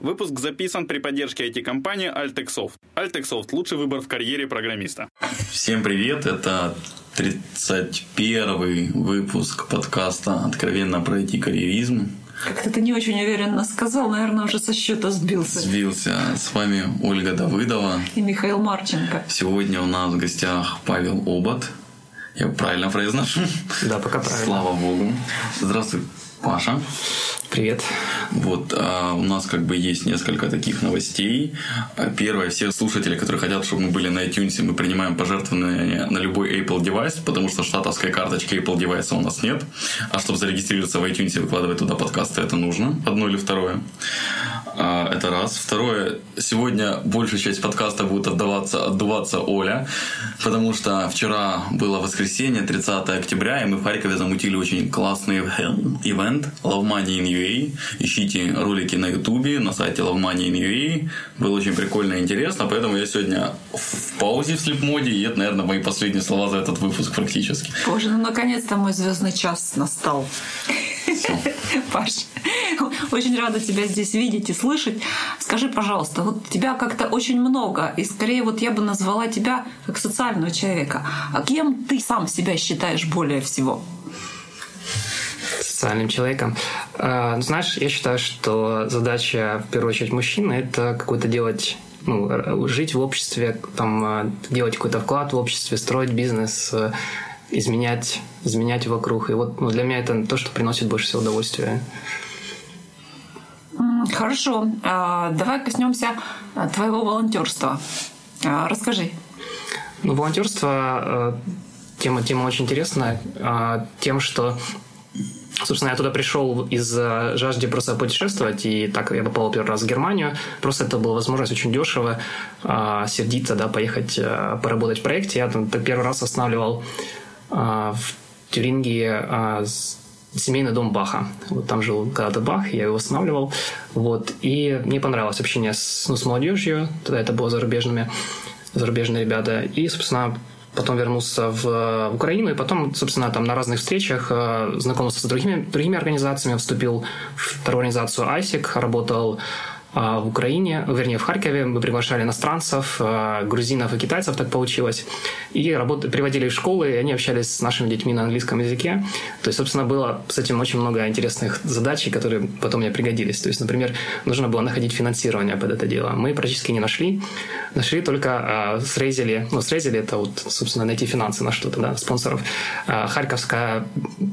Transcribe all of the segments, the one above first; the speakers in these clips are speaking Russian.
Выпуск записан при поддержке IT-компании Altexoft. Altexoft – лучший выбор в карьере программиста. Всем привет, это 31 выпуск подкаста «Откровенно про IT-карьеризм». Как-то ты не очень уверенно сказал, наверное, уже со счета сбился. Сбился. С вами Ольга Давыдова. И Михаил Марченко. Сегодня у нас в гостях Павел Обод. Я правильно произношу? Да, пока правильно. Слава богу. Здравствуй, Паша. Привет. Вот а, у нас как бы есть несколько таких новостей. А, первое, все слушатели, которые хотят, чтобы мы были на iTunes, мы принимаем пожертвования на любой Apple девайс, потому что штатовской карточки Apple девайса у нас нет. А чтобы зарегистрироваться в iTunes и выкладывать туда подкасты, это нужно. Одно или второе. А, это раз. Второе, сегодня большая часть подкаста будет отдаваться, отдуваться Оля, потому что вчера было воскресенье, 30 октября, и мы в Харькове замутили очень классный ивент Love Money in UA. Ищите ролики на ютубе, на сайте Love Money in UA. Было очень прикольно и интересно, поэтому я сегодня в паузе в слепмоде, и это, наверное, мои последние слова за этот выпуск практически. Боже, ну наконец-то мой звездный час настал. Паш, очень рада тебя здесь видеть и слышать. Скажи, пожалуйста, вот тебя как-то очень много, и скорее вот я бы назвала тебя как социального человека. А кем ты сам себя считаешь более всего? социальным человеком. А, знаешь, я считаю, что задача, в первую очередь, мужчины — это какой-то делать ну, жить в обществе, там, а, делать какой-то вклад в обществе, строить бизнес, э, изменять, изменять вокруг. И вот ну, для меня это то, что приносит больше всего удовольствия. Хорошо. А, давай коснемся твоего волонтерства. Расскажи. Ну, волонтерство э, тема, тема очень интересная тем, что Собственно, я туда пришел из жажды просто путешествовать, и так я попал первый раз в Германию. Просто это была возможность очень дешево, а, сердито, да, поехать а, поработать в проекте. Я там первый раз останавливал а, в Тюрингии семейный дом Баха. Вот там жил когда-то Бах, я его восстанавливал. Вот. И мне понравилось общение с, ну, с молодежью, тогда это было зарубежными, зарубежные ребята. И, собственно, потом вернулся в, в Украину, и потом, собственно, там на разных встречах э, знакомился с другими, другими организациями, вступил в вторую организацию ISIC, работал в Украине, вернее, в Харькове. Мы приглашали иностранцев, а, грузинов и китайцев, так получилось. И работ... приводили в школы, и они общались с нашими детьми на английском языке. То есть, собственно, было с этим очень много интересных задач, которые потом мне пригодились. То есть, например, нужно было находить финансирование под это дело. Мы практически не нашли. Нашли только а, срезали, ну, срезали это вот, собственно, найти финансы на что-то, да, спонсоров. А, Харьковская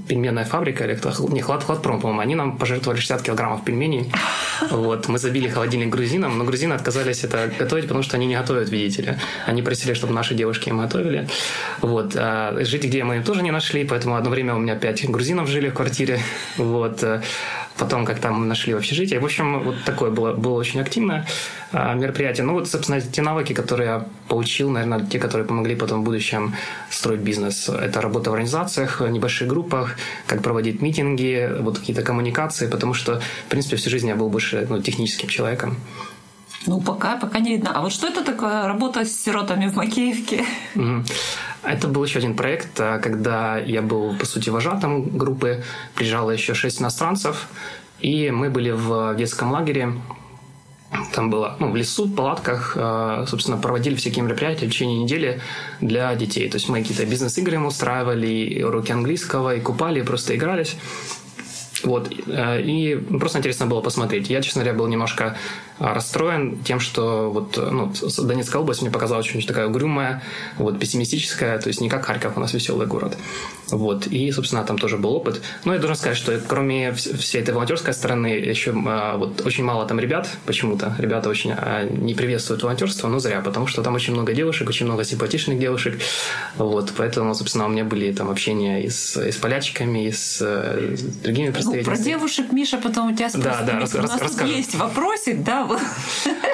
пельменная фабрика, или кто, не, Хлад, Хладпром, по-моему, они нам пожертвовали 60 килограммов пельменей. Вот, мы забили холодильник грузинам, но грузины отказались это готовить, потому что они не готовят, видите ли. Они просили, чтобы наши девушки им готовили. Вот. А жить где мы тоже не нашли, поэтому одно время у меня пять грузинов жили в квартире. Вот. Потом как там нашли общежитие. В общем, вот такое было, было очень активное а, мероприятие. Ну вот, собственно, те навыки, которые я получил, наверное, те, которые помогли потом в будущем строить бизнес. Это работа в организациях, в небольших группах, как проводить митинги, вот какие-то коммуникации, потому что, в принципе, всю жизнь я был больше ну, техническим человеком. Ну, пока, пока не видно. А вот что это такое работа с сиротами в Макеевке? Это был еще один проект, а, когда я был, по сути, вожатым группы. Приезжало еще шесть иностранцев, и мы были в детском лагере. Там было ну, в лесу, в палатках, а, собственно, проводили всякие мероприятия в течение недели для детей. То есть мы какие-то бизнес-игры им устраивали, и уроки английского, и купали, и просто игрались. Вот. И просто интересно было посмотреть. Я, честно говоря, был немножко а, расстроен тем, что вот, ну, Донецкая область мне показалась очень такая угрюмая, вот, пессимистическая, то есть не как Харьков, у нас веселый город. Вот. И, собственно, там тоже был опыт. Но я должен сказать, что кроме всей этой волонтерской стороны, еще а, вот очень мало там ребят почему-то. Ребята очень а, не приветствуют волонтерство, но зря, потому что там очень много девушек, очень много симпатичных девушек. Вот. Поэтому, собственно, у меня были там общения и с, и с полячиками, и с, с другими представителями. Ну, про девушек, Миша, потом у тебя спросит. Да, да, рас, у нас тут расскажу. есть вопросик, да,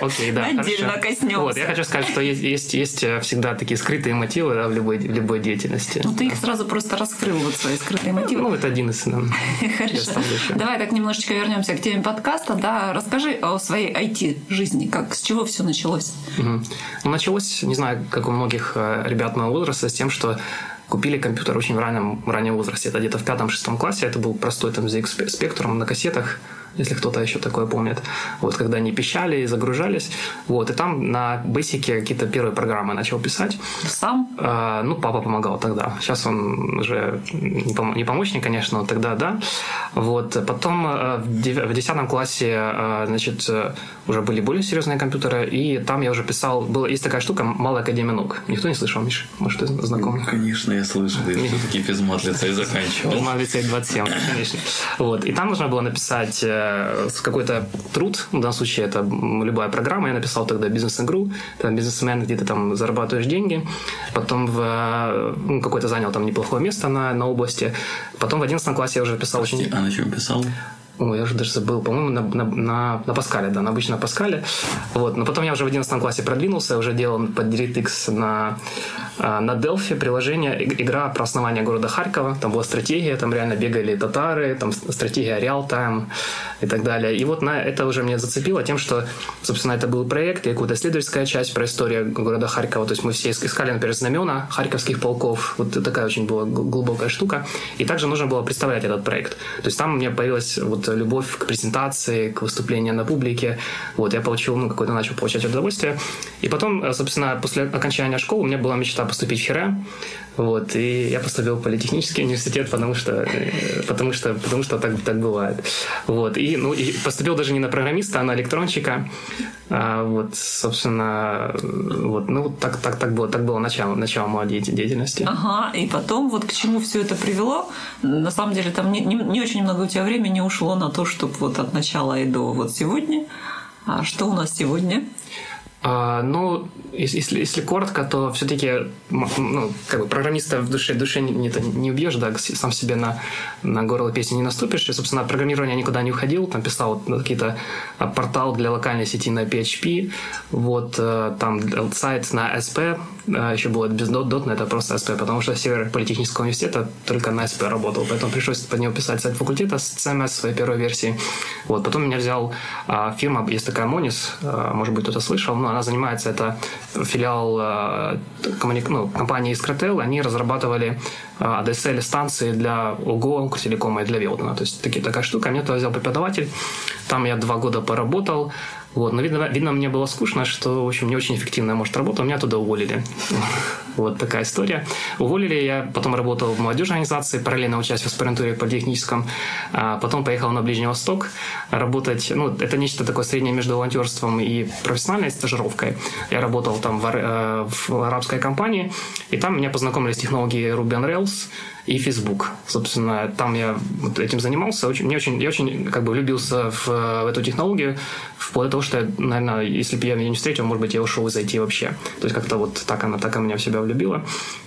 Окей, да. Отдельно коснемся. Вот, я хочу сказать, что есть, есть, есть э, всегда такие скрытые мотивы да, в, любой, в любой деятельности. Ну, ты их сразу просто раскрыл, вот свои скрытые мотивы. Ну, это один из... Да, Хорошо. Давай так немножечко вернемся к теме подкаста. Да, расскажи о своей IT-жизни. Как, с чего все началось? Угу. Началось, не знаю, как у многих э, ребят моего возраста, с тем, что купили компьютер очень в раннем, в раннем возрасте. Это где-то в пятом-шестом классе. Это был простой там ZX Spectrum на кассетах если кто-то еще такое помнит. Вот, когда они пищали и загружались. Вот, и там на Basic какие-то первые программы начал писать. Сам? А, ну, папа помогал тогда. Сейчас он уже не, пом- не помощник, конечно, но тогда да. Вот, потом э, в 10 классе, э, значит, э, уже были более серьезные компьютеры, и там я уже писал, была, есть такая штука «Малая академия наук». Никто не слышал, Миша? Может, ты знаком? Ну, конечно, я слышал. Я все-таки физмат лицей заканчивал. Физмат лицей 27, конечно. Вот. И там нужно было написать какой-то труд, в данном случае это любая программа, я написал тогда бизнес-игру, там бизнесмен, где ты там зарабатываешь деньги, потом в, ну, какой-то занял там неплохое место на, на области, потом в 11 классе я уже писал очень... А на чем писал? Ой, я уже даже забыл, по-моему, на, на, на, на Паскале, да, на обычном Паскале. Вот. Но потом я уже в 11 классе продвинулся, уже делал под DirectX на, на Delphi приложение, игра про основание города Харькова. Там была стратегия, там реально бегали татары, там стратегия real-time и так далее. И вот на это уже меня зацепило тем, что, собственно, это был проект и какая-то исследовательская часть про историю города Харькова. То есть мы все искали, например, знамена харьковских полков. Вот такая очень была глубокая штука. И также нужно было представлять этот проект. То есть там у меня появилась вот любовь к презентации, к выступлению на публике. Вот, я получил, ну, какое-то начал получать удовольствие. И потом, э, собственно, после окончания школы у меня была мечта поступить в ХИРЭ. Вот, и я поступил в политехнический университет, потому что, э, потому что, потому что так, так бывает. Вот, и, ну, и поступил даже не на программиста, а на электронщика. А, вот, собственно, вот, ну, так, так, так было, так было начало, начало моей деятельности. Ага, и потом вот к чему все это привело? На самом деле там не, не, не очень много у тебя времени ушло на то, чтобы вот от начала и до вот сегодня. А что у нас сегодня? А, ну, если, если коротко, то все-таки ну, как бы программиста в душе, душе не, не, не убьешь, да, сам себе на, на горло песни не наступишь. И, собственно, программирование никуда не уходил. Там писал вот какие-то а, портал для локальной сети на PHP. Вот э, там сайт на SP. Э, Еще было без .NET, это просто SP, потому что сервер политехнического университета только на SP работал. Поэтому пришлось под него писать сайт факультета с CMS своей первой версии. Вот. Потом меня взял а, фирма, есть такая Monis, может быть, кто-то слышал, но она занимается, это филиал э, коммуни... ну, компании Искротел, они разрабатывали э, ADSL-станции для ОГО, Укртелекома и для Велдена. То есть таки, такая штука. Меня туда взял преподаватель, там я два года поработал, вот. Но видно, видно, мне было скучно, что, в общем, не очень эффективная, может, работа. Меня туда уволили. Вот такая история. Уволили, я потом работал в молодежной организации, параллельно учась в аспирантуре политехническом. А потом поехал на Ближний Восток работать. Ну, это нечто такое среднее между волонтерством и профессиональной стажировкой. Я работал там в, э, в арабской компании, и там меня познакомили с технологией Ruby on Rails и Facebook. Собственно, там я вот этим занимался. Очень, мне очень, я очень как бы влюбился в, в эту технологию, вплоть до того, что, наверное, если бы я ее не встретил, может быть, я ушел из IT вообще. То есть как-то вот так она, так она меня в себя влюбила.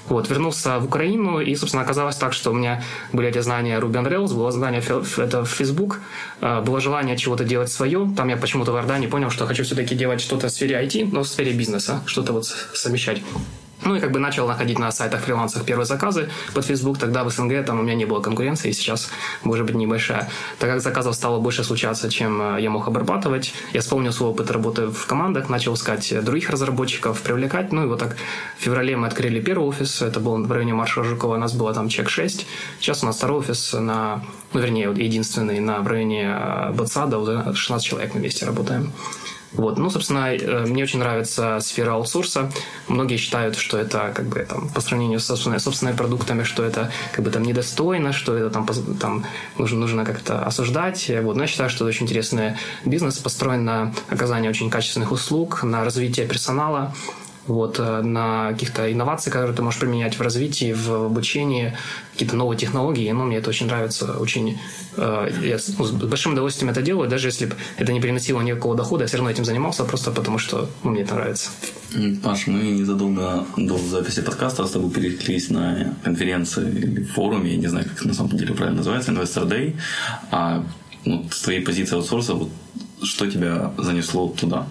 Вот, вернулся в Украину, и, собственно, оказалось так, что у меня были эти знания Ruby on Rails, было знание это Facebook, а, было желание чего-то делать свое. Там я почему-то в Ордане понял, что хочу все-таки делать что-то в сфере IT, но в сфере бизнеса, что-то вот совмещать. Ну и как бы начал находить на сайтах фрилансах первые заказы под Facebook. Тогда в СНГ там у меня не было конкуренции, и сейчас, может быть, небольшая. Так как заказов стало больше случаться, чем э, я мог обрабатывать, я вспомнил свой опыт работы в командах, начал искать других разработчиков, привлекать. Ну и вот так в феврале мы открыли первый офис, это был в районе Маршала Жукова, у нас было там чек 6. Сейчас у нас второй офис на, ну вернее, единственный на районе э, Батсада, уже 16 человек мы вместе работаем. Вот. Ну, собственно, э, мне очень нравится сфера аутсорса. Многие считают, что это как бы там по сравнению с собственными, собственными продуктами, что это как бы там недостойно, что это там, там нужно, нужно как-то осуждать. Вот. Но я считаю, что это очень интересный бизнес, построен на оказании очень качественных услуг, на развитие персонала, вот, э, на каких-то инноваций, которые ты можешь применять в развитии, в обучении, какие-то новые технологии. Ну, мне это очень нравится. Очень, э, я ну, с большим удовольствием это делаю, даже если бы это не приносило никакого дохода, я все равно этим занимался, просто потому что ну, мне это нравится. Паш, мы незадолго до записи подкаста с тобой переклись на конференции или форуме, я не знаю, как на самом деле правильно называется, Investor Day. А ну, с твоей позиции аутсорса, вот, что тебя занесло туда?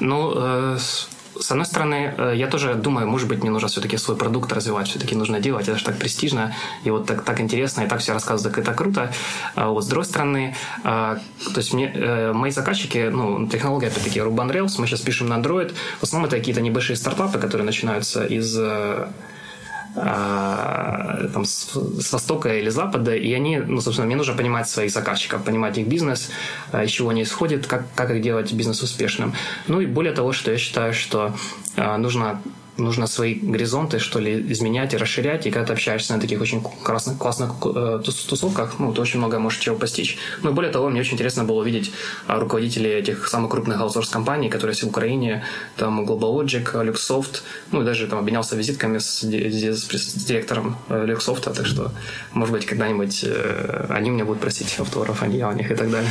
Ну, э, с одной стороны, э, я тоже думаю, может быть, мне нужно все-таки свой продукт развивать, все-таки нужно делать, это же так престижно, и вот так, так интересно, и так все рассказывать, так это круто. А вот с другой стороны, э, то есть мне, мои заказчики, ну, технология, опять-таки, Ruby on Rails, мы сейчас пишем на Android, в основном это какие-то небольшие стартапы, которые начинаются из там, с, с востока или запада, и они, ну, собственно, мне нужно понимать своих заказчиков, понимать их бизнес, а, из чего они исходят, как, как их делать бизнес успешным. Ну и более того, что я считаю, что а, нужно нужно свои горизонты, что ли, изменять и расширять. И когда ты общаешься на таких очень классных, классных э, тусовках, ну, ты очень много можешь чего постичь. Ну, и более того, мне очень интересно было увидеть а, руководителей этих самых крупных аутсорс-компаний, которые есть в Украине, там GlobalLogic, Luxsoft, ну, и даже там обменялся визитками с, с, с директором э, Luxsoft, так что, может быть, когда-нибудь э, они меня будут просить автограф, а не я у них и так далее.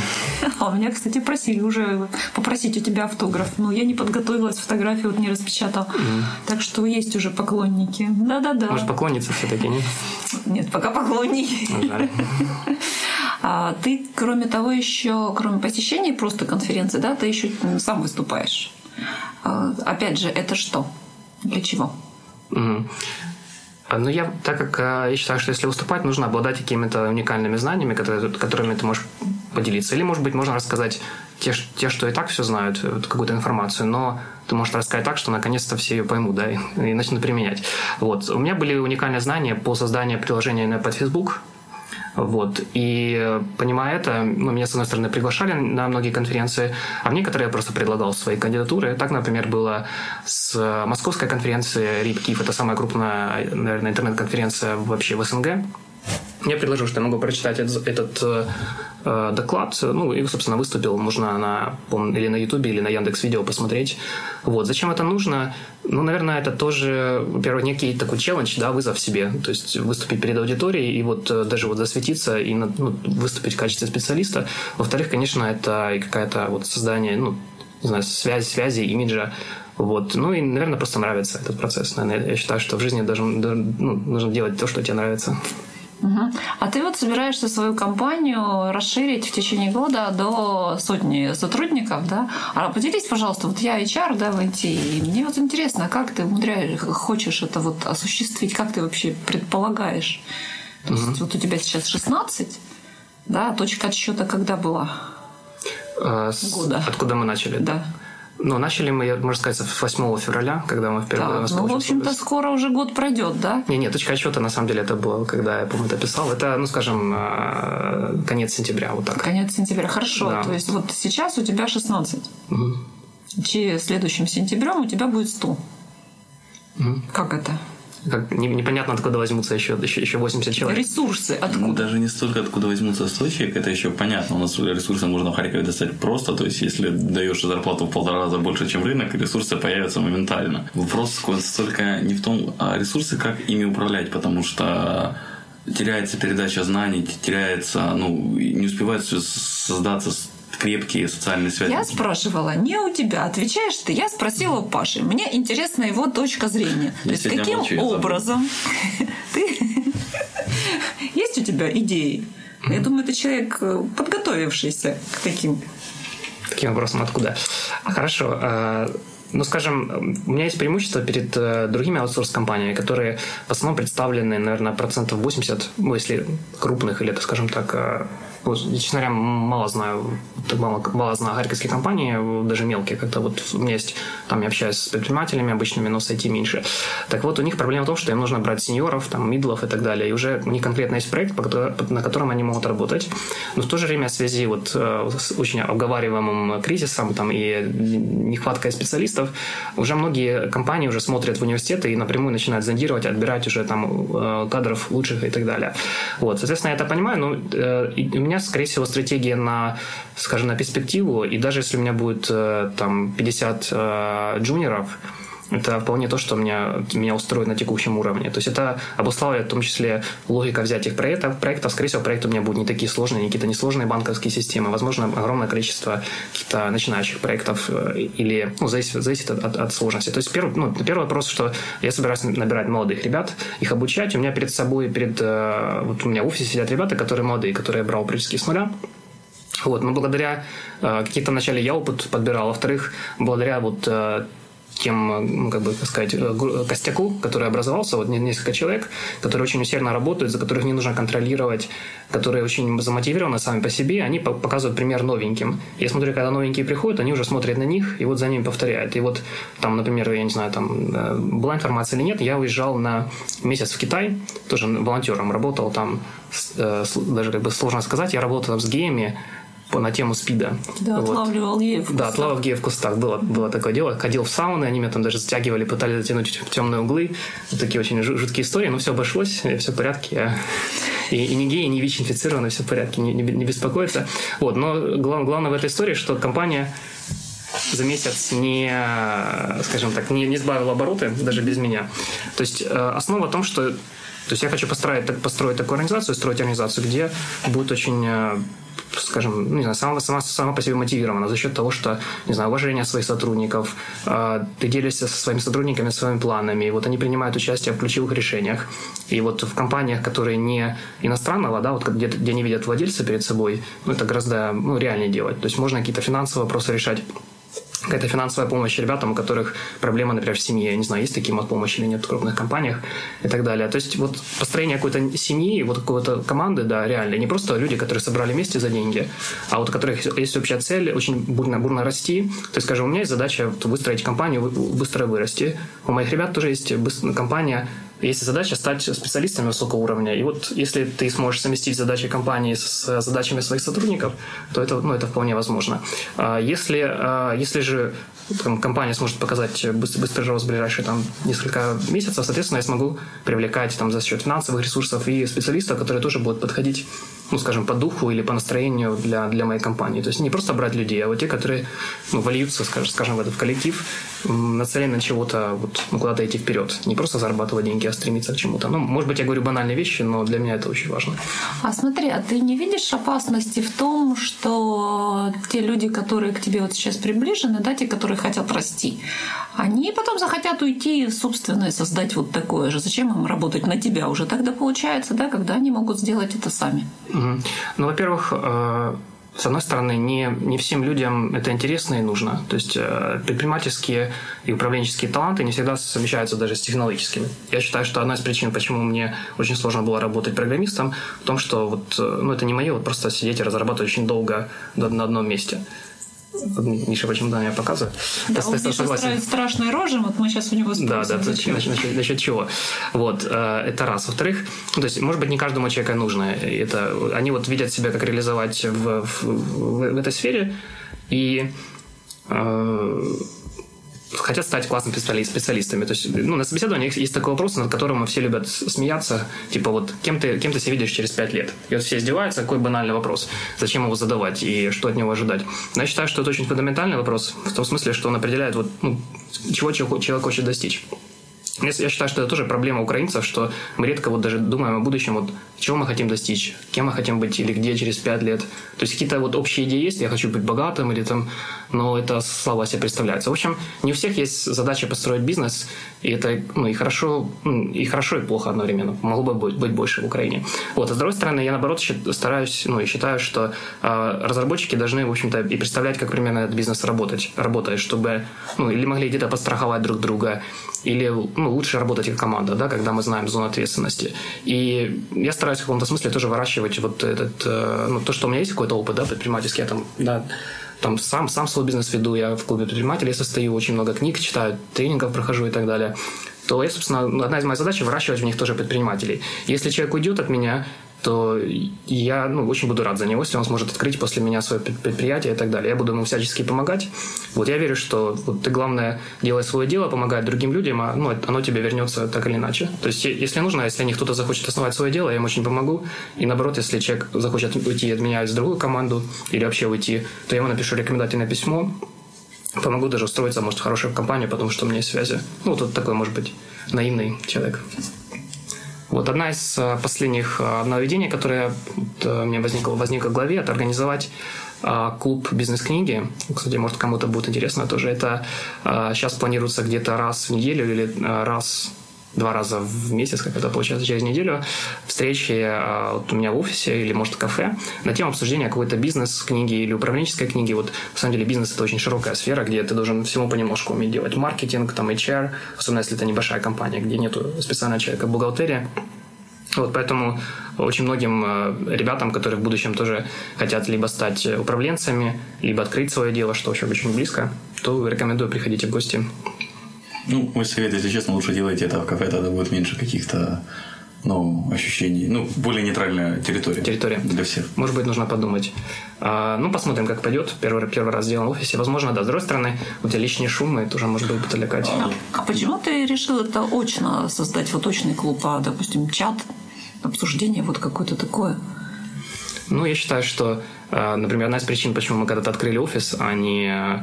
А у меня, кстати, просили уже попросить у тебя автограф, но я не подготовилась, фотографию вот не распечатал. Mm-hmm. Так что есть уже поклонники. Да-да-да. Может, поклонница все-таки, нет? Нет, пока поклонники. Жаль. А ты, кроме того, еще, кроме посещения просто конференции, да, ты еще сам выступаешь. А, опять же, это что? Для чего? Угу. Ну, я, так как а, я считаю, что если выступать, нужно обладать какими-то уникальными знаниями, которые, которыми ты можешь поделиться. Или, может быть, можно рассказать те, те, что и так все знают, э, какую-то информацию, но ты можешь рассказать так, что наконец-то все ее поймут, да, и, и начнут применять. Вот. У меня были уникальные знания по созданию приложения под Facebook, вот. И понимая это, ну, меня, с одной стороны, приглашали на многие конференции, а в некоторые я просто предлагал свои кандидатуры. Так, например, было с московской конференции RIP это самая крупная, наверное, интернет-конференция вообще в СНГ. Я предложил, что я могу прочитать этот, этот э, доклад, ну, и, собственно, выступил, можно на, или на Ютубе, или на Яндекс Видео посмотреть. Вот. Зачем это нужно? Ну, наверное, это тоже, во-первых, некий такой челлендж, да, вызов себе, то есть выступить перед аудиторией и вот э, даже вот засветиться и ну, выступить в качестве специалиста. Во-вторых, конечно, это и какая-то вот создание, ну, не знаю, связи, связи, имиджа, вот. Ну и, наверное, просто нравится этот процесс. Наверное, я считаю, что в жизни даже ну, нужно делать то, что тебе нравится. Угу. А ты вот собираешься свою компанию расширить в течение года до сотни сотрудников, да? А поделись, пожалуйста, вот я HR, да, в IT, и мне вот интересно, как ты умудряешь, хочешь это вот осуществить, как ты вообще предполагаешь? То угу. есть вот у тебя сейчас 16, да, точка отсчета когда была? А, года. Откуда мы начали? Да. Ну, начали мы, можно сказать, с 8 февраля, когда мы впервые так, Ну, в общем-то, скоро уже год пройдет, да? Не, нет, точка отчета, на самом деле, это было, когда я, помню, это писал. Это, ну, скажем, э, конец сентября, вот так. Конец сентября, хорошо. Да. То есть вот сейчас у тебя 16. Угу. Через следующим сентябрем у тебя будет 100. Угу. Как это? Как, непонятно, откуда возьмутся еще, еще, еще 80 человек. Ресурсы откуда? Ну, даже не столько, откуда возьмутся 100 человек, это еще понятно. У нас ресурсы можно в Харькове достать просто, то есть если даешь зарплату в полтора раза больше, чем рынок, ресурсы появятся моментально. Вопрос столько не в том, а ресурсы, как ими управлять, потому что теряется передача знаний, теряется, ну, не успевает создаться крепкие социальные связи. Я спрашивала не у тебя, отвечаешь ты. Я спросила у Паши. Мне интересна его точка зрения. То есть каким молчу, образом ты... Есть у тебя идеи? Я думаю, это человек, э, подготовившийся к таким. Таким вопросам откуда? Хорошо. А, ну, скажем, у меня есть преимущество перед э, другими аутсорс-компаниями, которые в основном представлены, наверное, процентов 80, ну, если крупных или, скажем так, э, честно говоря, мало знаю, мало, мало знаю харьковские компании, даже мелкие, как-то вот у меня есть, там я общаюсь с предпринимателями обычными, но с IT меньше. Так вот, у них проблема в том, что им нужно брать сеньоров, там, мидлов и так далее, и уже у них конкретно есть проект, на котором они могут работать, но в то же время в связи вот э, с очень обговариваемым кризисом там, и нехваткой специалистов, уже многие компании уже смотрят в университеты и напрямую начинают зондировать, отбирать уже там э, кадров лучших и так далее. Вот, соответственно, я это понимаю, но э, у меня меня, скорее всего, стратегия на, скажем, на перспективу. И даже если у меня будет э, там 50 э, джуниоров, это вполне то, что меня, меня устроит на текущем уровне. То есть это обуславливает в том числе логика взятых проектов. проектов. Скорее всего, проекты у меня будут не такие сложные, не какие-то несложные банковские системы. Возможно, огромное количество каких-то начинающих проектов э, или ну, зависит, зависит от, от, от сложности. То есть первый, ну, первый вопрос, что я собираюсь набирать молодых ребят, их обучать. У меня перед собой, перед, э, вот у меня в офисе сидят ребята, которые молодые, которые я брал практически с нуля. Вот, но благодаря э, какие-то вначале я опыт подбирал, во-вторых, благодаря вот э, тем, ну, как бы, сказать, э, костяку, который образовался, вот несколько человек, которые очень усердно работают, за которых не нужно контролировать, которые очень замотивированы сами по себе, они показывают пример новеньким. Я смотрю, когда новенькие приходят, они уже смотрят на них и вот за ними повторяют. И вот там, например, я не знаю, там э, была информация или нет, я уезжал на месяц в Китай, тоже волонтером работал там, э, даже как бы сложно сказать, я работал там с геями, на тему спида. Да, вот. отлавливал геев. Да, отлавливал геев в кустах. Было, было такое дело. Ходил в сауны, они меня там даже затягивали, пытались затянуть в темные углы. Вот такие очень жуткие истории, но все обошлось, все в порядке. Я... И, и ни геи, ни ВИЧ-инфицированы, все в порядке, не, не, не беспокоиться. Вот, но глав, главное в этой истории, что компания за месяц не, скажем так, не, не сбавила обороты, даже без меня. То есть э, основа в том, что то есть я хочу построить, построить такую организацию, строить организацию, где будет очень э, скажем, ну, не знаю, сама, сама, сама по себе мотивирована за счет того, что, не знаю, уважение своих сотрудников, э, ты делишься со своими сотрудниками своими планами, и вот они принимают участие в ключевых решениях. И вот в компаниях, которые не иностранного, да, вот где, где они видят владельца перед собой, ну, это гораздо ну, реальнее делать. То есть можно какие-то финансовые вопросы решать какая-то финансовая помощь ребятам, у которых проблема, например, в семье. Я не знаю, есть такие помощи или нет в крупных компаниях и так далее. То есть вот построение какой-то семьи, вот какой-то команды, да, реально. Не просто люди, которые собрали вместе за деньги, а вот у которых есть общая цель очень бурно, бурно расти. То есть, скажем, у меня есть задача выстроить компанию, быстро вырасти. У моих ребят тоже есть компания, есть задача стать специалистами высокого уровня. И вот если ты сможешь совместить задачи компании с задачами своих сотрудников, то это, ну, это вполне возможно. А если, а, если же там, компания сможет показать быстрый, быстрый рост в ближайшие там, несколько месяцев, соответственно, я смогу привлекать там, за счет финансовых ресурсов и специалистов, которые тоже будут подходить, ну, скажем, по духу или по настроению для, для моей компании. То есть не просто брать людей, а вот те, которые ну, вольются, скажем, скажем, в этот коллектив, нацелены на чего-то, вот, ну, куда-то идти вперед. Не просто зарабатывать деньги, а стремиться к чему-то. Ну, может быть, я говорю банальные вещи, но для меня это очень важно. А смотри, а ты не видишь опасности в том, что те люди, которые к тебе вот сейчас приближены, да, те, которые хотят расти, они потом захотят уйти собственно и создать вот такое же. Зачем им работать на тебя уже? Тогда получается, да, когда они могут сделать это сами. Угу. Ну, во-первых, э, с одной стороны, не, не всем людям это интересно и нужно. То есть э, предпринимательские и управленческие таланты не всегда совмещаются даже с технологическими. Я считаю, что одна из причин, почему мне очень сложно было работать программистом, в том, что вот, э, ну, это не мое, вот просто сидеть и разрабатывать очень долго на одном месте. Миша почему-то меня показывает. Да, он Миша согласен. страшные рожи, вот мы сейчас у него спросим. Да, да, зачем. Насчет, насчет чего. Вот, э, это раз. Во-вторых, ну, то есть, может быть, не каждому человеку нужно. Это, они вот видят себя, как реализовать в, в, в, в этой сфере, и э, хотят стать классными специалистами. То есть, ну, на собеседовании есть такой вопрос, над которым все любят смеяться. Типа, вот кем ты, кем ты себя видишь через пять лет? И вот все издеваются, какой банальный вопрос. Зачем его задавать и что от него ожидать? Но я считаю, что это очень фундаментальный вопрос, в том смысле, что он определяет, вот, ну, чего человек хочет достичь. Я считаю, что это тоже проблема украинцев, что мы редко вот даже думаем о будущем, вот чего мы хотим достичь, кем мы хотим быть или где через пять лет. То есть какие-то вот общие идеи есть, я хочу быть богатым или там, но это слабо себе представляется. В общем, не у всех есть задача построить бизнес, и это ну, и хорошо, и хорошо, и плохо одновременно. Могло бы быть больше в Украине. Вот, а с другой стороны, я наоборот стараюсь, ну и считаю, что э, разработчики должны, в общем-то, и представлять, как примерно этот бизнес работать, работает, чтобы, ну, или могли где-то подстраховать друг друга, или ну, лучше работать как команда, да, когда мы знаем зону ответственности. И я стараюсь в каком-то смысле тоже выращивать вот этот, э, ну, то, что у меня есть какой-то опыт, да, предпринимательский, я там, да, там сам, сам свой бизнес веду, я в клубе предпринимателей состою, очень много книг читаю, тренингов прохожу и так далее то я, собственно, одна из моих задач выращивать в них тоже предпринимателей. Если человек уйдет от меня, то я ну, очень буду рад за него, если он сможет открыть после меня свое предприятие и так далее. Я буду ему всячески помогать. Вот я верю, что вот ты, главное, делай свое дело, помогай другим людям, а ну, оно тебе вернется так или иначе. То есть, если нужно, если не кто-то захочет основать свое дело, я им очень помогу. И наоборот, если человек захочет уйти от меня из другую команду или вообще уйти, то я ему напишу рекомендательное письмо, помогу даже устроиться, может, в хорошую компанию, потому что у меня есть связи. Ну, вот такой, может быть, наивный человек. Вот одна из э, последних э, нововведений, которое э, мне возникло, возникло в голове, это организовать клуб бизнес-книги. Кстати, может, кому-то будет интересно тоже. Это сейчас планируется где-то раз в неделю или раз два раза в месяц, как это получается, через неделю, встречи а, вот у меня в офисе или, может, в кафе на тему обсуждения какой-то бизнес-книги или управленческой книги. Вот, на самом деле, бизнес – это очень широкая сфера, где ты должен всему понемножку уметь делать. Маркетинг, там, HR, особенно если это небольшая компания, где нету специального человека бухгалтерия. Вот поэтому очень многим э, ребятам, которые в будущем тоже хотят либо стать управленцами, либо открыть свое дело, что вообще очень близко, то рекомендую приходить в гости. Ну, мой совет, если честно, лучше делайте это в кафе, тогда будет меньше каких-то ну, ощущений. Ну, более нейтральная территория. Территория. Для всех. Может быть, нужно подумать. А, ну, посмотрим, как пойдет. Первый, первый раз сделан в офисе. Возможно, да. С другой стороны, у тебя лишние шумы тоже может быть привлекать. А, а почему ты решил это очно создать, вот очный клуб, а, допустим, чат, обсуждение, вот какое-то такое? Ну, я считаю, что, а, например, одна из причин, почему мы когда-то открыли офис, а не Э,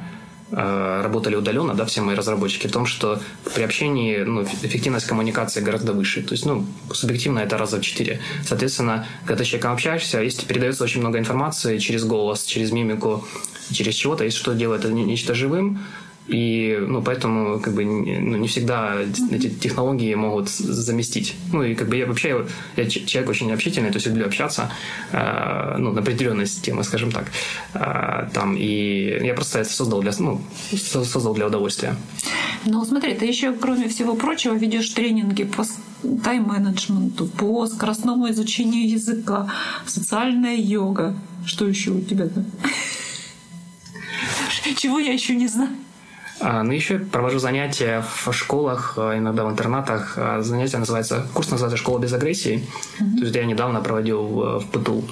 работали удаленно, да, все мои разработчики, в том, что при общении ну, эффективность коммуникации гораздо выше. То есть, ну, субъективно это раза в четыре. Соответственно, когда ты с человеком общаешься, если передается очень много информации через голос, через мимику, через чего-то, если что делает это нечто живым, и, ну, поэтому, как бы, ну, не всегда эти технологии могут заместить. Ну, и, как бы, я вообще, я человек очень общительный, то есть люблю общаться, э, ну, на определенные темы, скажем так, э, там, и я просто это создал для, ну, создал для удовольствия. Ну, смотри, ты еще, кроме всего прочего, ведешь тренинги по тайм-менеджменту, по скоростному изучению языка, социальная йога. Что еще у тебя там? Чего я еще не знаю? А, ну, еще провожу занятия в школах, а, иногда в интернатах. А, занятие называется, курс называется «Школа без агрессии». Mm-hmm. То есть я недавно проводил в ПТУ.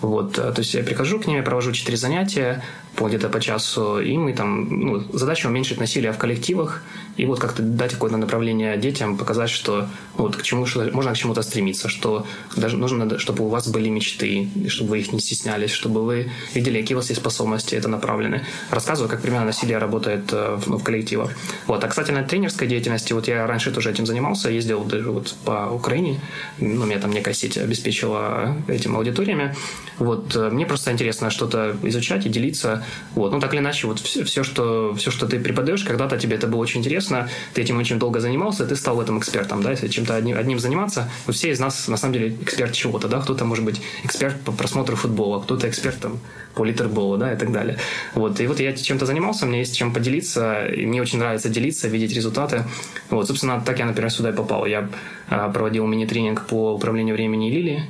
Вот, то есть я прихожу к ним, я провожу четыре занятия, по где-то по часу, и мы там, ну, задача уменьшить насилие в коллективах, и вот как-то дать какое-то направление детям, показать, что вот к чему что, можно к чему-то стремиться, что даже нужно, чтобы у вас были мечты, чтобы вы их не стеснялись, чтобы вы видели, какие у вас есть способности, это направлены. Рассказываю, как примерно насилие работает э, ну, в коллективах. Вот. А, кстати, на тренерской деятельности, вот я раньше тоже этим занимался, ездил даже вот по Украине, ну, меня там некая сеть обеспечила этим аудиториями. Вот. Э, мне просто интересно что-то изучать и делиться вот. Ну, так или иначе, вот все, все, что, все, что ты преподаешь, когда-то тебе это было очень интересно, ты этим очень долго занимался, ты стал в этом экспертом, да, если чем-то одним, одним заниматься. Вот все из нас, на самом деле, эксперт чего-то, да, кто-то, может быть, эксперт по просмотру футбола, кто-то эксперт там, по литерболу, да, и так далее. Вот. И вот я чем-то занимался, мне есть чем поделиться, и мне очень нравится делиться, видеть результаты. Вот, собственно, так я, например, сюда и попал. Я а, проводил мини-тренинг по управлению времени Лили,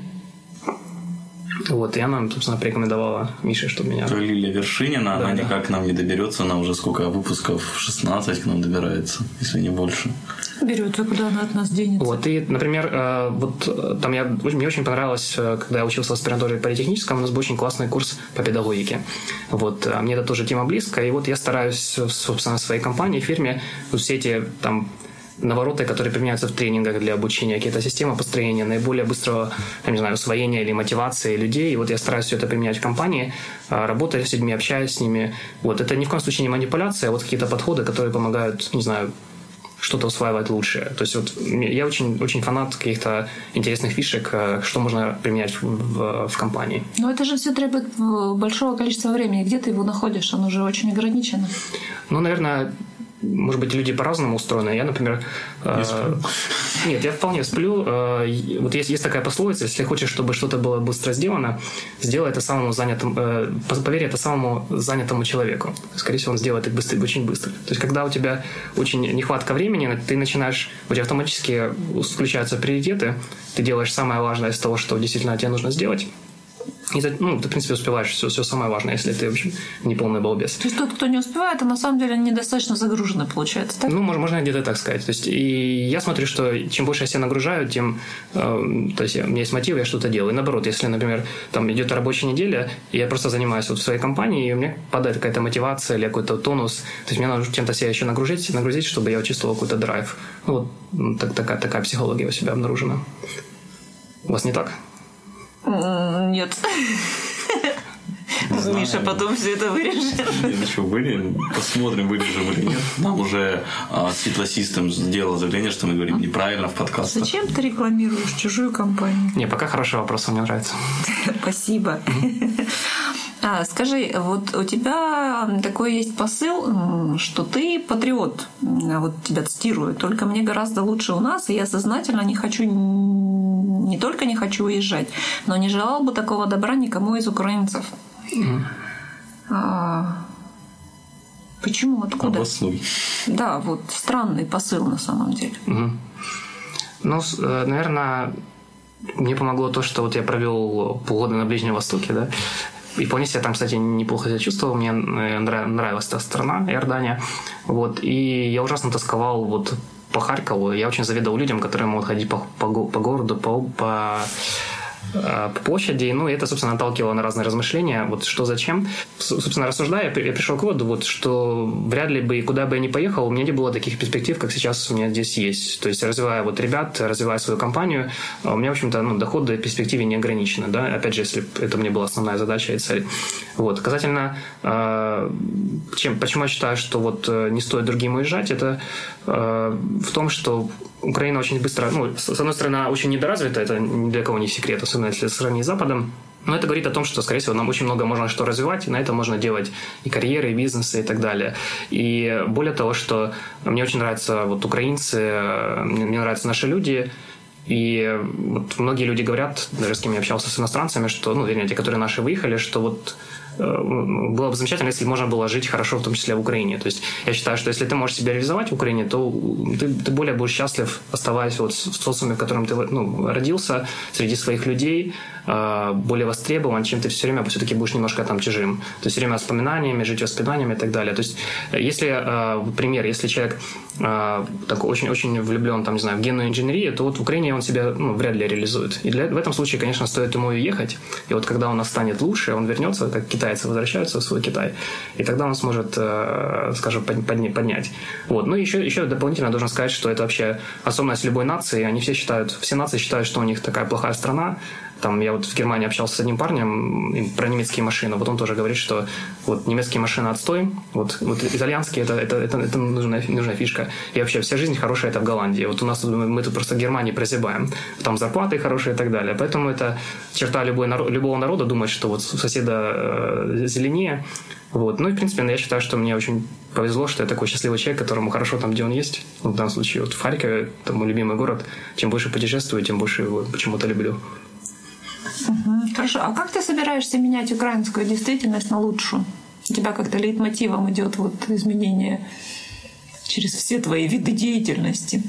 вот, и она, собственно, порекомендовала Мише, чтобы меня... Лилия Вершинина, да, она да. никак к нам не доберется, она уже сколько выпусков, 16 к нам добирается, если не больше. Берет, а куда она от нас денется? Вот, и, например, э, вот э, там я, мне очень понравилось, э, когда я учился в аспирантуре политехническом, у нас был очень классный курс по педагогике. Вот, мне это тоже тема близко, и вот я стараюсь, собственно, в своей компании, фирме, вот все эти там навороты, которые применяются в тренингах для обучения, какие-то системы построения наиболее быстрого, я не знаю, усвоения или мотивации людей. И вот я стараюсь все это применять в компании, а, работая с людьми, общаясь с ними. Вот это ни в коем случае не манипуляция, а вот какие-то подходы, которые помогают, не знаю, что-то усваивать лучше. То есть вот я очень, очень фанат каких-то интересных фишек, а, что можно применять в, в, в компании. Но это же все требует э, большого количества времени. Где ты его находишь? Оно уже очень ограничено. Ну, наверное, может быть, люди по-разному устроены. Я, например... Э, нет, я вполне сплю. Э, вот есть, есть такая пословица, если хочешь, чтобы что-то было быстро сделано, сделай это самому занятому... Э, поверь это самому занятому человеку. Скорее всего, он сделает это быстро, очень быстро. То есть, когда у тебя очень нехватка времени, ты начинаешь... У тебя автоматически включаются приоритеты, ты делаешь самое важное из того, что действительно тебе нужно сделать, и, ну, ты, в принципе, успеваешь все, все самое важное, если ты, в общем, не полный балбес. То есть тот, кто не успевает, а на самом деле недостаточно загруженный получается, так? Ну, можно, можно где-то так сказать. То есть, и я смотрю, что чем больше я себя нагружаю, тем, э, то есть, у меня есть мотив, я что-то делаю. И наоборот, если, например, там идет рабочая неделя, и я просто занимаюсь вот в своей компании, и у меня падает какая-то мотивация или какой-то тонус, то есть, мне надо чем-то себя еще нагрузить, нагрузить, чтобы я чувствовал какой-то драйв. Ну, вот так, такая, такая психология у себя обнаружена. У вас не так? Нет. Миша потом все это вырежет. Что, вырежем. Посмотрим, вырежем или нет. Нам уже а, Светлосистем сделал заявление, что мы говорим неправильно в подкастах. Зачем ты рекламируешь чужую компанию? Не, пока хороший вопрос, мне нравится. Спасибо. А, скажи, вот у тебя такой есть посыл, что ты патриот. Вот тебя цитирую. Только мне гораздо лучше у нас, и я сознательно не хочу, не только не хочу уезжать, но не желал бы такого добра никому из украинцев. Mm. А, почему? Откуда? Обоснуй. Да, вот странный посыл на самом деле. Mm. Ну, э, наверное, мне помогло то, что вот я провел полгода на Ближнем Востоке, да, и вполне себе там, кстати, неплохо себя чувствовал. Мне э, нравилась та страна, Иордания. Вот. И я ужасно тосковал вот по Харькову. Я очень завидовал людям, которые могут ходить по, по, по городу, по, по по площади. Ну, и это, собственно, наталкивало на разные размышления. Вот что зачем. Собственно, рассуждая, я пришел к выводу, вот, что вряд ли бы, куда бы я ни поехал, у меня не было таких перспектив, как сейчас у меня здесь есть. То есть, развивая вот ребят, развивая свою компанию, а у меня, в общем-то, ну, доходы в перспективе не ограничены. Да? Опять же, если это мне была основная задача и цель. Вот. Касательно, э, чем, почему я считаю, что вот э, не стоит другим уезжать, это э, в том, что Украина очень быстро, ну, с одной стороны, она очень недоразвита, это ни для кого не секрет, особенно если сравнить с Западом. Но это говорит о том, что, скорее всего, нам очень много можно что развивать, и на это можно делать и карьеры, и бизнесы, и так далее. И более того, что мне очень нравятся вот украинцы, мне нравятся наши люди, и вот многие люди говорят, даже с кем я общался с иностранцами, что, ну, вернее, те, которые наши выехали, что вот было бы замечательно, если можно было жить хорошо, в том числе в Украине. То есть я считаю, что если ты можешь себя реализовать в Украине, то ты, ты более будешь счастлив, оставаясь вот в социуме, в котором ты ну, родился, среди своих людей, э, более востребован, чем ты все время все-таки будешь немножко там чужим. То есть все время воспоминаниями, жить воспоминаниями и так далее. То есть э, если, пример, если человек такой очень-очень влюблен, там, не знаю, в генную инженерию, то вот в Украине он себя ну, вряд ли реализует. И для, в этом случае, конечно, стоит ему уехать. И вот когда он станет лучше, он вернется, как Китай китайцы возвращаются в свой Китай, и тогда он сможет, э, скажем, поднять. Вот. Ну, еще, еще дополнительно должен сказать, что это вообще особенность любой нации. Они все считают, все нации считают, что у них такая плохая страна, там я вот в Германии общался с одним парнем про немецкие машины. Вот он тоже говорит, что вот немецкие машины отстой, вот, вот итальянские это, это, это, это нужная, нужная фишка. И вообще вся жизнь хорошая это в Голландии. Вот у нас мы тут просто в Германии прозябаем. Там зарплаты хорошие и так далее. Поэтому это черта любой, любого народа думать, что вот у соседа э, зеленее. Вот. Ну и, в принципе, я считаю, что мне очень повезло, что я такой счастливый человек, которому хорошо там, где он есть. в данном случае вот в Харькове, это мой любимый город. Чем больше путешествую, тем больше его почему-то люблю. Хорошо. А как ты собираешься менять украинскую действительность на лучшую? У тебя как-то лейтмотивом идет вот изменение через все твои виды деятельности.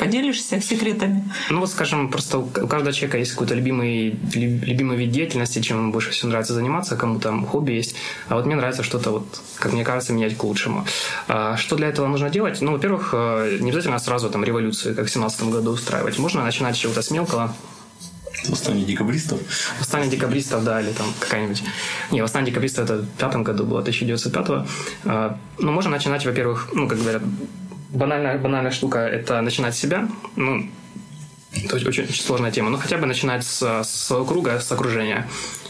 Поделишься секретами? Ну вот, скажем, просто у каждого человека есть какой-то любимый, любимый вид деятельности, чем ему больше всего нравится заниматься, кому там хобби есть. А вот мне нравится что-то, вот, как мне кажется, менять к лучшему. А что для этого нужно делать? Ну, во-первых, э, не обязательно сразу там революцию, как в 17 году устраивать. Можно начинать с чего-то с мелкого, Восстание декабристов? Восстание декабристов, да, или там какая-нибудь... Не, восстание декабристов это в пятом году было, 1905 а, Ну, можно начинать, во-первых, ну, как говорят, банальная, банальная штука – это начинать с себя. Ну, это очень, очень сложная тема. Но хотя бы начинать с, с своего круга, с окружения.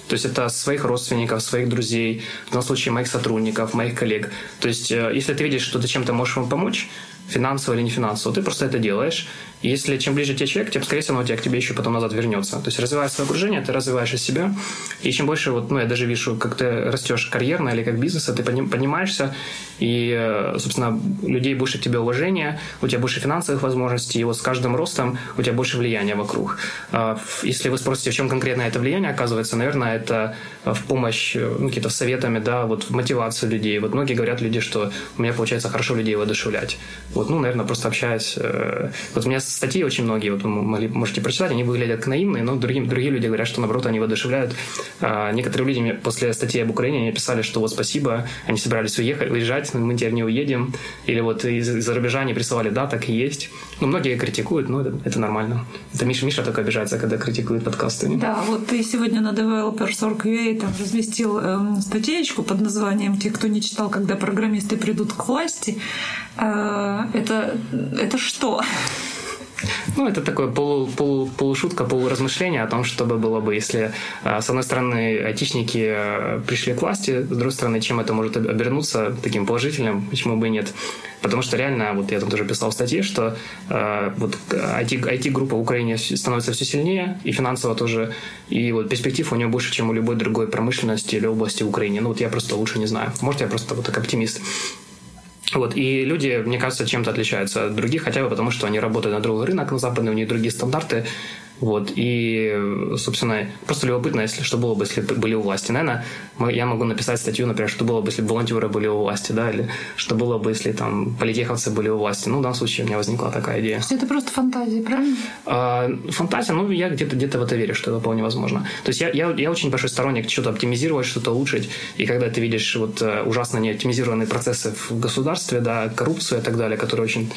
То есть это своих родственников, своих друзей, в данном случае моих сотрудников, моих коллег. То есть э, если ты видишь, что ты чем-то можешь им помочь, финансово или не финансово, ты просто это делаешь. Если чем ближе тебе человек, тем, скорее всего, он тебя к тебе еще потом назад вернется. То есть развивая свое окружение, ты развиваешь из себя. И чем больше, вот, ну, я даже вижу, как ты растешь карьерно или как бизнеса, ты поднимаешься, и, э, собственно, людей больше к тебе уважения, у тебя больше финансовых возможностей, и вот с каждым ростом у тебя больше влияния вокруг. А, если вы спросите, в чем конкретно это влияние оказывается, наверное, это в помощь, э, ну, какие-то советами, да, вот в мотивации людей. Вот многие говорят люди, что у меня получается хорошо людей воодушевлять. Вот, ну, наверное, просто общаясь. Э, вот у меня статьи очень многие, вот вы можете прочитать, они выглядят как наивные, но другие, другие люди говорят, что, наоборот, они воодушевляют. А некоторые люди после статьи об Украине мне писали, что вот спасибо, они собирались уехать, уезжать, мы теперь не уедем. Или вот из-за рубежа они присылали, да, так и есть. Ну, многие критикуют, но это, это нормально. Это Миша, Миша только обижается, когда критикует подкасты. Да, вот ты сегодня на Developer.org.ua там разместил эм, статейку под названием «Те, кто не читал, когда программисты придут к власти». Э, это, это что? Ну, это такое полу, полу, полушутка, полуразмышление о том, чтобы было бы, если, а, с одной стороны, айтишники э, пришли к власти, с другой стороны, чем это может обернуться таким положительным, почему бы и нет. Потому что реально, вот я там тоже писал в статье, что э, вот IT, IT-группа в Украине становится все сильнее, и финансово тоже, и вот перспектив у нее больше, чем у любой другой промышленности или области в Украине. Ну вот я просто лучше не знаю. Может, я просто вот так оптимист. Вот, и люди, мне кажется, чем-то отличаются от других, хотя бы потому, что они работают на другой рынок, на западный, у них другие стандарты, вот, и, собственно, просто любопытно, если что было бы, если были у власти. Наверное, я могу написать статью, например, что было бы, если бы волонтеры были у власти, да, или что было бы, если там политеховцы были у власти. Ну, в данном случае у меня возникла такая идея. Есть это просто фантазия, правильно? А, фантазия, ну, я где-то где в это верю, что это вполне возможно. То есть я, я, я очень большой сторонник что-то оптимизировать, что-то улучшить, и когда ты видишь вот э, ужасно неоптимизированные процессы в государстве, да, коррупцию и так далее, которые очень...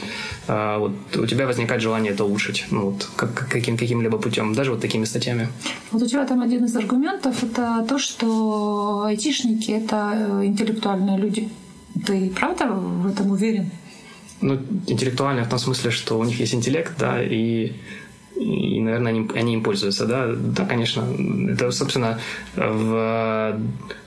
А, вот у тебя возникает желание это улучшить, ну, вот, как, каким, каким-либо путем, даже вот такими статьями. Вот у тебя там один из аргументов – это то, что айтишники – это э, интеллектуальные люди. Ты правда в этом уверен? Ну, интеллектуальные в том смысле, что у них есть интеллект, да, и и, наверное, они, они им пользуются, да, да, конечно. Это, собственно, в,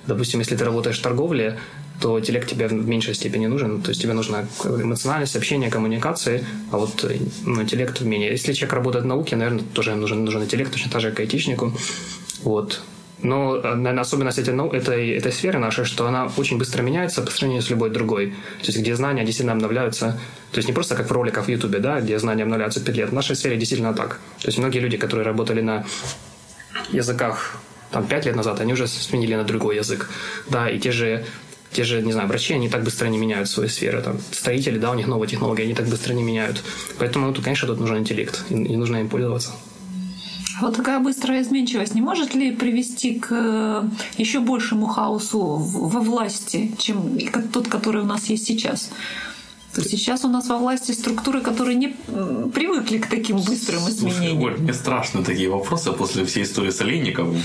допустим, если ты работаешь в торговле, то интеллект тебе в меньшей степени нужен. То есть тебе нужна эмоциональность, общение, коммуникации, а вот ну, интеллект менее. Если человек работает в науке, наверное, тоже нужен, нужен интеллект, точно так же, как айтишнику. Вот. Но, наверное, особенность этой, ну, этой, этой сферы нашей, что она очень быстро меняется по сравнению с любой другой. То есть, где знания действительно обновляются. То есть, не просто как в роликах в Ютубе, да, где знания обновляются 5 лет. В нашей сфере действительно так. То есть, многие люди, которые работали на языках там, 5 лет назад, они уже сменили на другой язык. Да, и те же те же, не знаю, врачи, они так быстро не меняют свои сферы. Там, строители, да, у них новые технологии, они так быстро не меняют. Поэтому, ну, конечно, тут нужен интеллект, и, и нужно им пользоваться. Вот такая быстрая изменчивость не может ли привести к э, еще большему хаосу во власти, чем тот, который у нас есть сейчас? То есть сейчас у нас во власти структуры, которые не привыкли к таким быстрым изменениям. Слушай, Оль, мне страшны такие вопросы после всей истории с Олейниковым.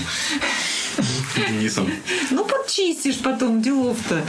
Денисом. Ну, подчистишь потом делов-то.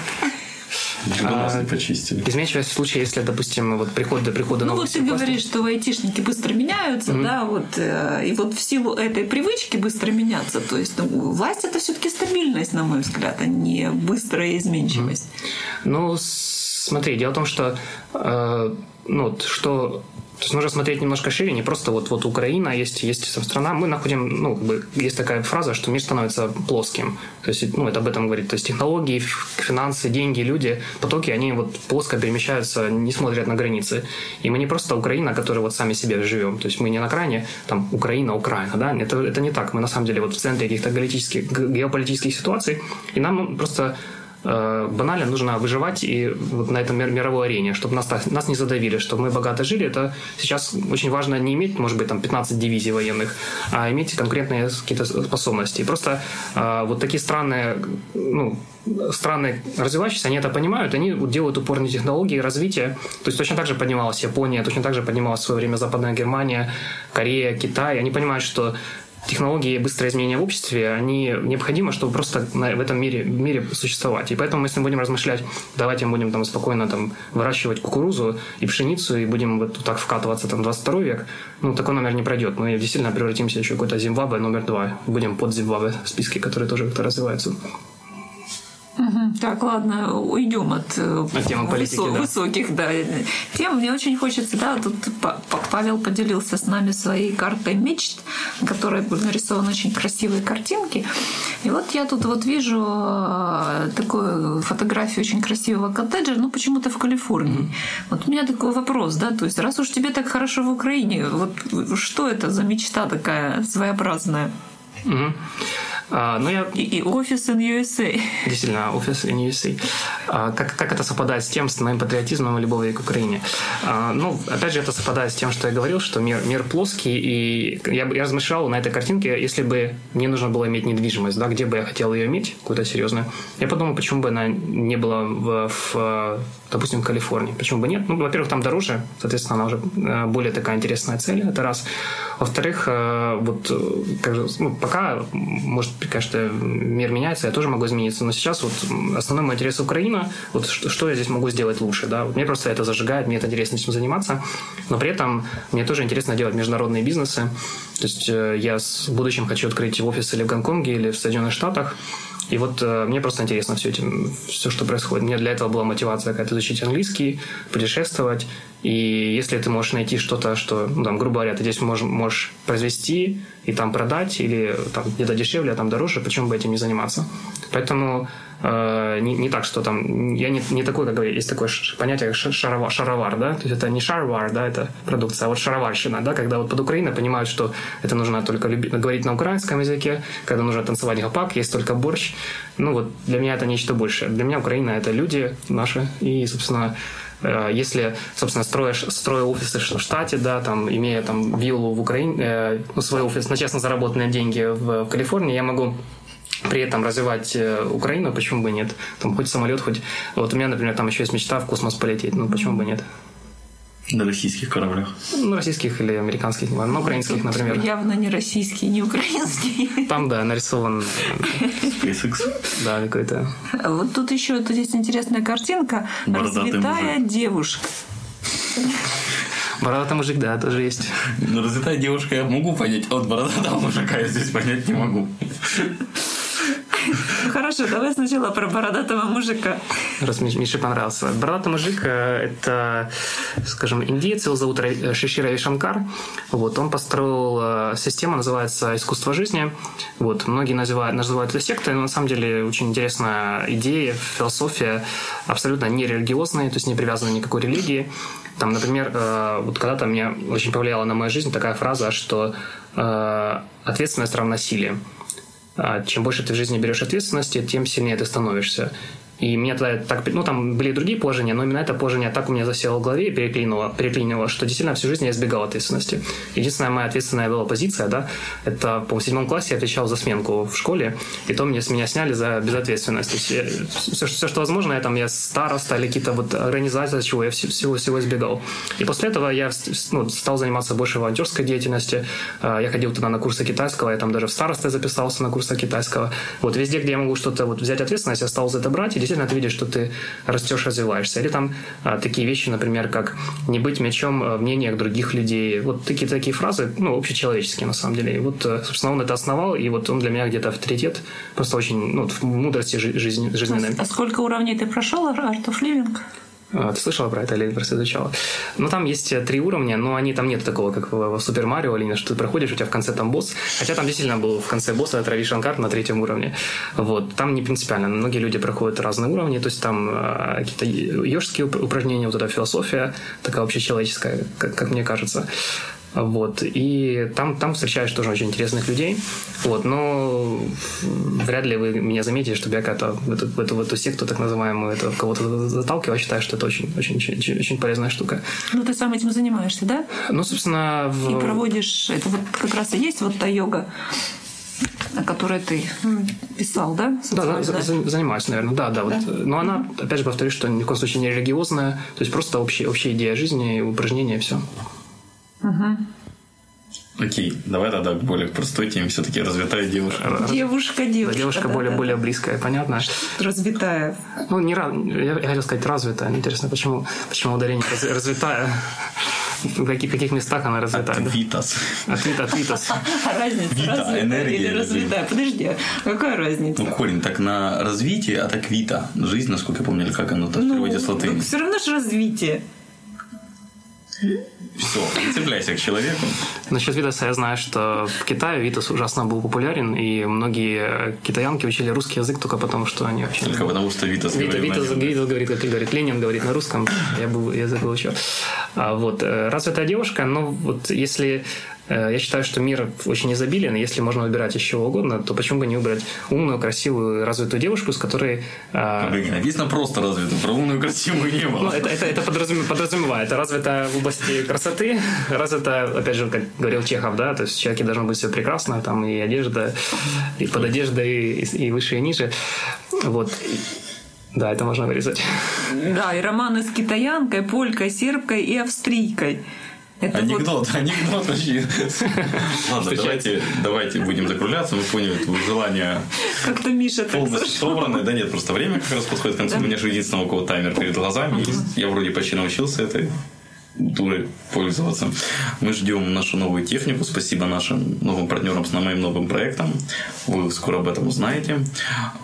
А, не почистили. Изменчивость в случае, если, допустим, вот приход до прихода Ну, вот ты говоришь, что айтишники быстро меняются, mm-hmm. да, вот, э, и вот в силу этой привычки быстро меняться, то есть ну, власть это все-таки стабильность, на мой взгляд, а не быстрая изменчивость. Mm-hmm. Ну, смотри, дело в том, что, э, ну, что то есть нужно смотреть немножко шире, не просто вот, вот Украина, есть, есть там страна, мы находим, ну, как бы, есть такая фраза, что мир становится плоским. То есть, ну, это об этом говорит. То есть технологии, финансы, деньги, люди, потоки, они вот плоско перемещаются, не смотрят на границы. И мы не просто Украина, которая вот сами себе живем. То есть мы не на крайне, там, Украина, Украина, да, это, это не так. Мы на самом деле вот в центре каких-то геополитических ситуаций, и нам просто банально нужно выживать и вот на этом мировой арене, чтобы нас, нас не задавили, чтобы мы богато жили. Это сейчас очень важно не иметь, может быть, там 15 дивизий военных, а иметь конкретные какие-то способности. И просто э, вот такие страны, ну, страны развивающиеся, они это понимают, они делают упор на технологии, развитие. То есть точно так же поднималась Япония, точно так же поднималась в свое время Западная Германия, Корея, Китай. Они понимают, что технологии и быстрое изменение в обществе, они необходимы, чтобы просто в этом мире, мире существовать. И поэтому мы, если будем размышлять, давайте мы будем там спокойно там выращивать кукурузу и пшеницу, и будем вот так вкатываться там 22 век, ну, такой номер не пройдет. Мы действительно превратимся еще в какой-то Зимбабве номер два. Будем под Зимбабве в списке, которые тоже как-то развиваются. Угу. Так, ладно, уйдем от, э, от темы политики, высо- да. высоких да, тем. Мне очень хочется, да, тут Павел поделился с нами своей картой мечт, на которой были нарисованы очень красивые картинки. И вот я тут вот вижу э, такую фотографию очень красивого коттеджа, ну почему-то в Калифорнии. Mm-hmm. Вот у меня такой вопрос, да, то есть раз уж тебе так хорошо в Украине, вот что это за мечта такая своеобразная? Mm-hmm. А, ну, я... И, и офис in USA. Действительно, офис in USA. А, как, как это совпадает с тем, с моим патриотизмом и любовью к Украине? А, ну, опять же, это совпадает с тем, что я говорил, что мир, мир плоский, и я, я размышлял на этой картинке, если бы мне нужно было иметь недвижимость, да, где бы я хотел ее иметь, какую-то серьезную, я подумал, почему бы она не была в, в допустим, в Калифорнии. Почему бы нет? Ну, во-первых, там дороже, соответственно, она уже э, более такая интересная цель, это раз. Во-вторых, э, вот э, как ну, пока, может, конечно, мир меняется, я тоже могу измениться, но сейчас вот основной мой интерес Украина, вот что, что я здесь могу сделать лучше, да, мне просто это зажигает, мне это интересно этим заниматься, но при этом мне тоже интересно делать международные бизнесы, то есть я в будущем хочу открыть офис или в Гонконге, или в Соединенных Штатах, и вот э, мне просто интересно все этим, все, что происходит. Мне для этого была мотивация какая-то изучить английский, путешествовать. И если ты можешь найти что-то, что, ну, там, грубо говоря, ты здесь можешь, можешь произвести и там продать, или там где-то дешевле, а там дороже, почему бы этим не заниматься? Поэтому не, не так, что там... Я не, не такой, как есть такое понятие шаровар, шаровар, да? То есть это не шаровар, да, это продукция, а вот шароварщина, да, когда вот под Украиной понимают, что это нужно только люби, говорить на украинском языке, когда нужно танцевать гопак, есть только борщ. Ну вот для меня это нечто большее. Для меня Украина — это люди наши, и, собственно, э, если, собственно, строишь, строю офисы в штате, да, там, имея там виллу в Украине, э, ну, свой офис на честно заработанные деньги в, в Калифорнии, я могу при этом развивать э, Украину, почему бы нет? Там хоть самолет, хоть... Вот у меня, например, там еще есть мечта в космос полететь, ну почему бы нет? На российских кораблях? Ну, российских или американских, на ну, украинских, например. Явно не российские, не украинские. Там, да, нарисован... SpaceX. Да, какой-то... Вот тут еще тут есть интересная картинка. Бородатый Развитая мужик. девушка. Бородатый мужик, да, тоже есть. Ну, развитая девушка я могу понять, а вот бородатого мужика я здесь понять не могу. Хорошо, давай сначала про бородатого мужика. Раз Миш- Мише понравился. Бородатый мужик э, – это, скажем, индиец, его зовут Рави- Шиши Рави Шанкар. Вот, он построил э, систему, называется «Искусство жизни». Вот, многие называют, называют это сектой, но на самом деле очень интересная идея, философия, абсолютно не религиозная, то есть не привязана к какой религии. Там, например, э, вот когда-то мне очень повлияла на мою жизнь такая фраза, что ответственность равна силе. А Чем больше ты в жизни берешь ответственности, тем сильнее ты становишься. И мне тогда так... Ну, там были другие положения, но именно это положение так у меня засело в голове и переклинило, переклинило, что действительно всю жизнь я избегал ответственности. Единственная моя ответственная была позиция, да, это по седьмом классе я отвечал за сменку в школе, и то мне с меня сняли за безответственность. То есть я- все, все, что возможно, я там, я староста или какие-то вот организации, чего я вс- всего, всего избегал. И после этого я ну, стал заниматься больше волонтерской деятельностью. А, Я ходил туда на курсы китайского, я там даже в старосты записался на курсы китайского. Вот везде, где я могу что-то вот взять ответственность, я стал за это брать, и действительно ты видишь, что ты растешь, развиваешься. Или там а, такие вещи, например, как не быть мячом а, в мнениях других людей. Вот такие, такие фразы, ну, общечеловеческие на самом деле. И вот, э, собственно, он это основал, и вот он для меня где-то авторитет, просто очень, ну, в мудрости жи- жизни, жизненной. А сколько уровней ты прошел, Art of Living? А, Ты слышала про это или просто изучала? Ну, там есть э, три уровня, но они там нет такого, как в, Супер Марио, или что ты проходишь, у тебя в конце там босс. Хотя там действительно был в конце босса Рави Шанкар на третьем уровне. Вот. Там не принципиально. Многие люди проходят разные уровни, то есть там э, какие-то йожские уп- упражнения, вот эта философия, такая общечеловеческая, как, как мне кажется. Вот. И там, там встречаешь тоже очень интересных людей. Вот. Но вряд ли вы меня заметите, чтобы я как-то в эту, в эту, в эту секту, так называемую, это, кого-то заталкиваю. Я считаю, что это очень, очень, очень, очень полезная штука. Ну, ты сам этим занимаешься, да? Ну, собственно, в... И проводишь... Это вот как раз и есть вот та йога, о которой ты писал, да? Да, да, Социально, за- за- занимаюсь, наверное, да, да. Вот. Но она, опять же, повторюсь, что ни в коем случае не религиозная, то есть просто общая, общая идея жизни, упражнения, все. Окей, давай тогда к более простой теме. Все-таки развитая девушка. Девушка, девушка. Да, девушка да, более, да, более да. близкая, понятно. Развитая. Ну, не я, я хотел сказать развитая. Интересно, почему, почему ударение раз- развитая? В каких, каких местах она развитая? да? Витас. От Вита, от Витас. А разница Вита, развитая энергия или развитая? Подожди, а какая разница? Ну, корень так на развитие, а так вита. Жизнь, насколько я помню, или как оно так в переводе с латыни. все равно же развитие. Все, цепляйся к человеку. Насчет Витаса я знаю, что в Китае Витас ужасно был популярен, и многие китаянки учили русский язык только потому, что они вообще... Только потому, что Витас Вита, говорит на Витас, нем. Витас говорит, как говорит Ленин, говорит на русском. Я был язык выучил. А, вот. э, Развитая девушка, но вот если... э, Я считаю, что мир очень изобилен, и если можно выбирать из чего угодно, то почему бы не выбрать умную, красивую, развитую девушку, с которой... а, Блин, написано просто развито. Про умную красивую не ну, было. это, это, это подразуме- подразумевает. Это развито в области красоты, развито, опять же, как говорил Чехов, да, то есть в человеке должно быть все прекрасно, там и одежда, и под одеждой, и, и выше, и ниже. Вот. Да, это можно вырезать. Да, и романы с китаянкой, полькой, сербкой и австрийкой. Это анекдот, анекдот вообще. Ладно, давайте, давайте будем закругляться. Мы поняли твое желание Как-то Миша полностью собрано. Да нет, просто время как раз подходит к концу. У меня же единственного у кого таймер перед глазами есть. Я вроде почти научился этой дурой пользоваться. Мы ждем нашу новую технику. Спасибо нашим новым партнерам с моим новым проектом. Вы скоро об этом узнаете.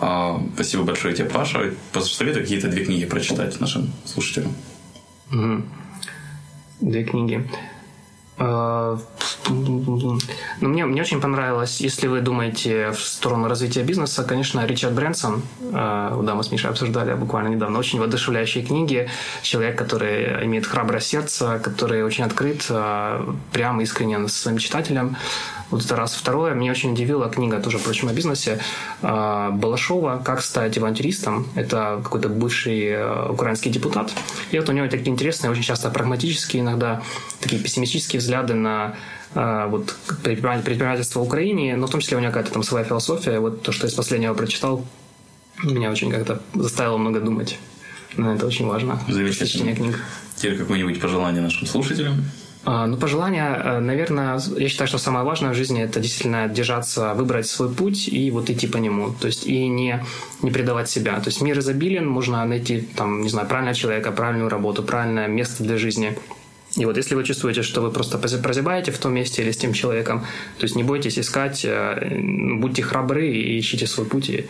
А, Спасибо большое тебе, Паша. Посоветуй какие-то две книги прочитать нашим слушателям. Мгм. Две книги. Э, Ну, мне, мне очень понравилось, если вы думаете в сторону развития бизнеса, конечно, Ричард Брэнсон, э, да, мы с Мишей обсуждали буквально недавно, очень воодушевляющие книги. Человек, который имеет храброе сердце, который очень открыт, э, прям искренен с своим читателем. Вот это раз. Второе, меня очень удивила книга тоже, впрочем, о бизнесе Балашова «Как стать авантюристом». Это какой-то бывший украинский депутат. И вот у него такие интересные, очень часто прагматические, иногда такие пессимистические взгляды на э, вот, предприниматель- предпринимательство в Украине, но в том числе у него какая-то там своя философия. Вот то, что я из последнего прочитал, меня очень как-то заставило много думать. Но это очень важно. Замечательно. Книг. Теперь какое-нибудь пожелание нашим слушателям. А, Ну, пожелания, э, наверное, я считаю, что самое важное в жизни это действительно держаться, выбрать свой путь и вот идти по нему. То есть и не, не предавать себя. То есть мир изобилен, можно найти там, не знаю, правильного человека, правильную работу, правильное место для жизни. И вот если вы чувствуете, что вы просто прозябаете в том месте или с тем человеком, то есть не бойтесь искать, э, будьте храбры и ищите свой путь. И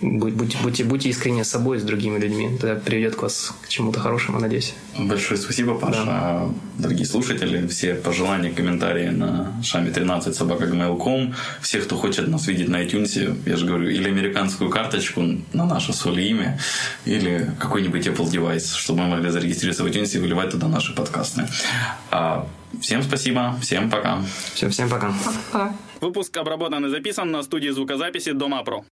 будьте, будьте, будьте искренне с собой, с другими людьми. Это приведет к вас к чему-то хорошему, надеюсь. Большое спасибо, Паша. Дорогие слушатели, все пожелания, комментарии на шаме 13 собака.gmail.com. Все, кто хочет нас видеть на iTunes, я же говорю, или американскую карточку на наше соли имя, или какой-нибудь Apple девайс, чтобы мы могли зарегистрироваться в iTunes и выливать туда наши подкасты. А, всем спасибо, всем пока. Все, всем пока. Пока. Выпуск обработан и записан на студии звукозаписи Дома Про.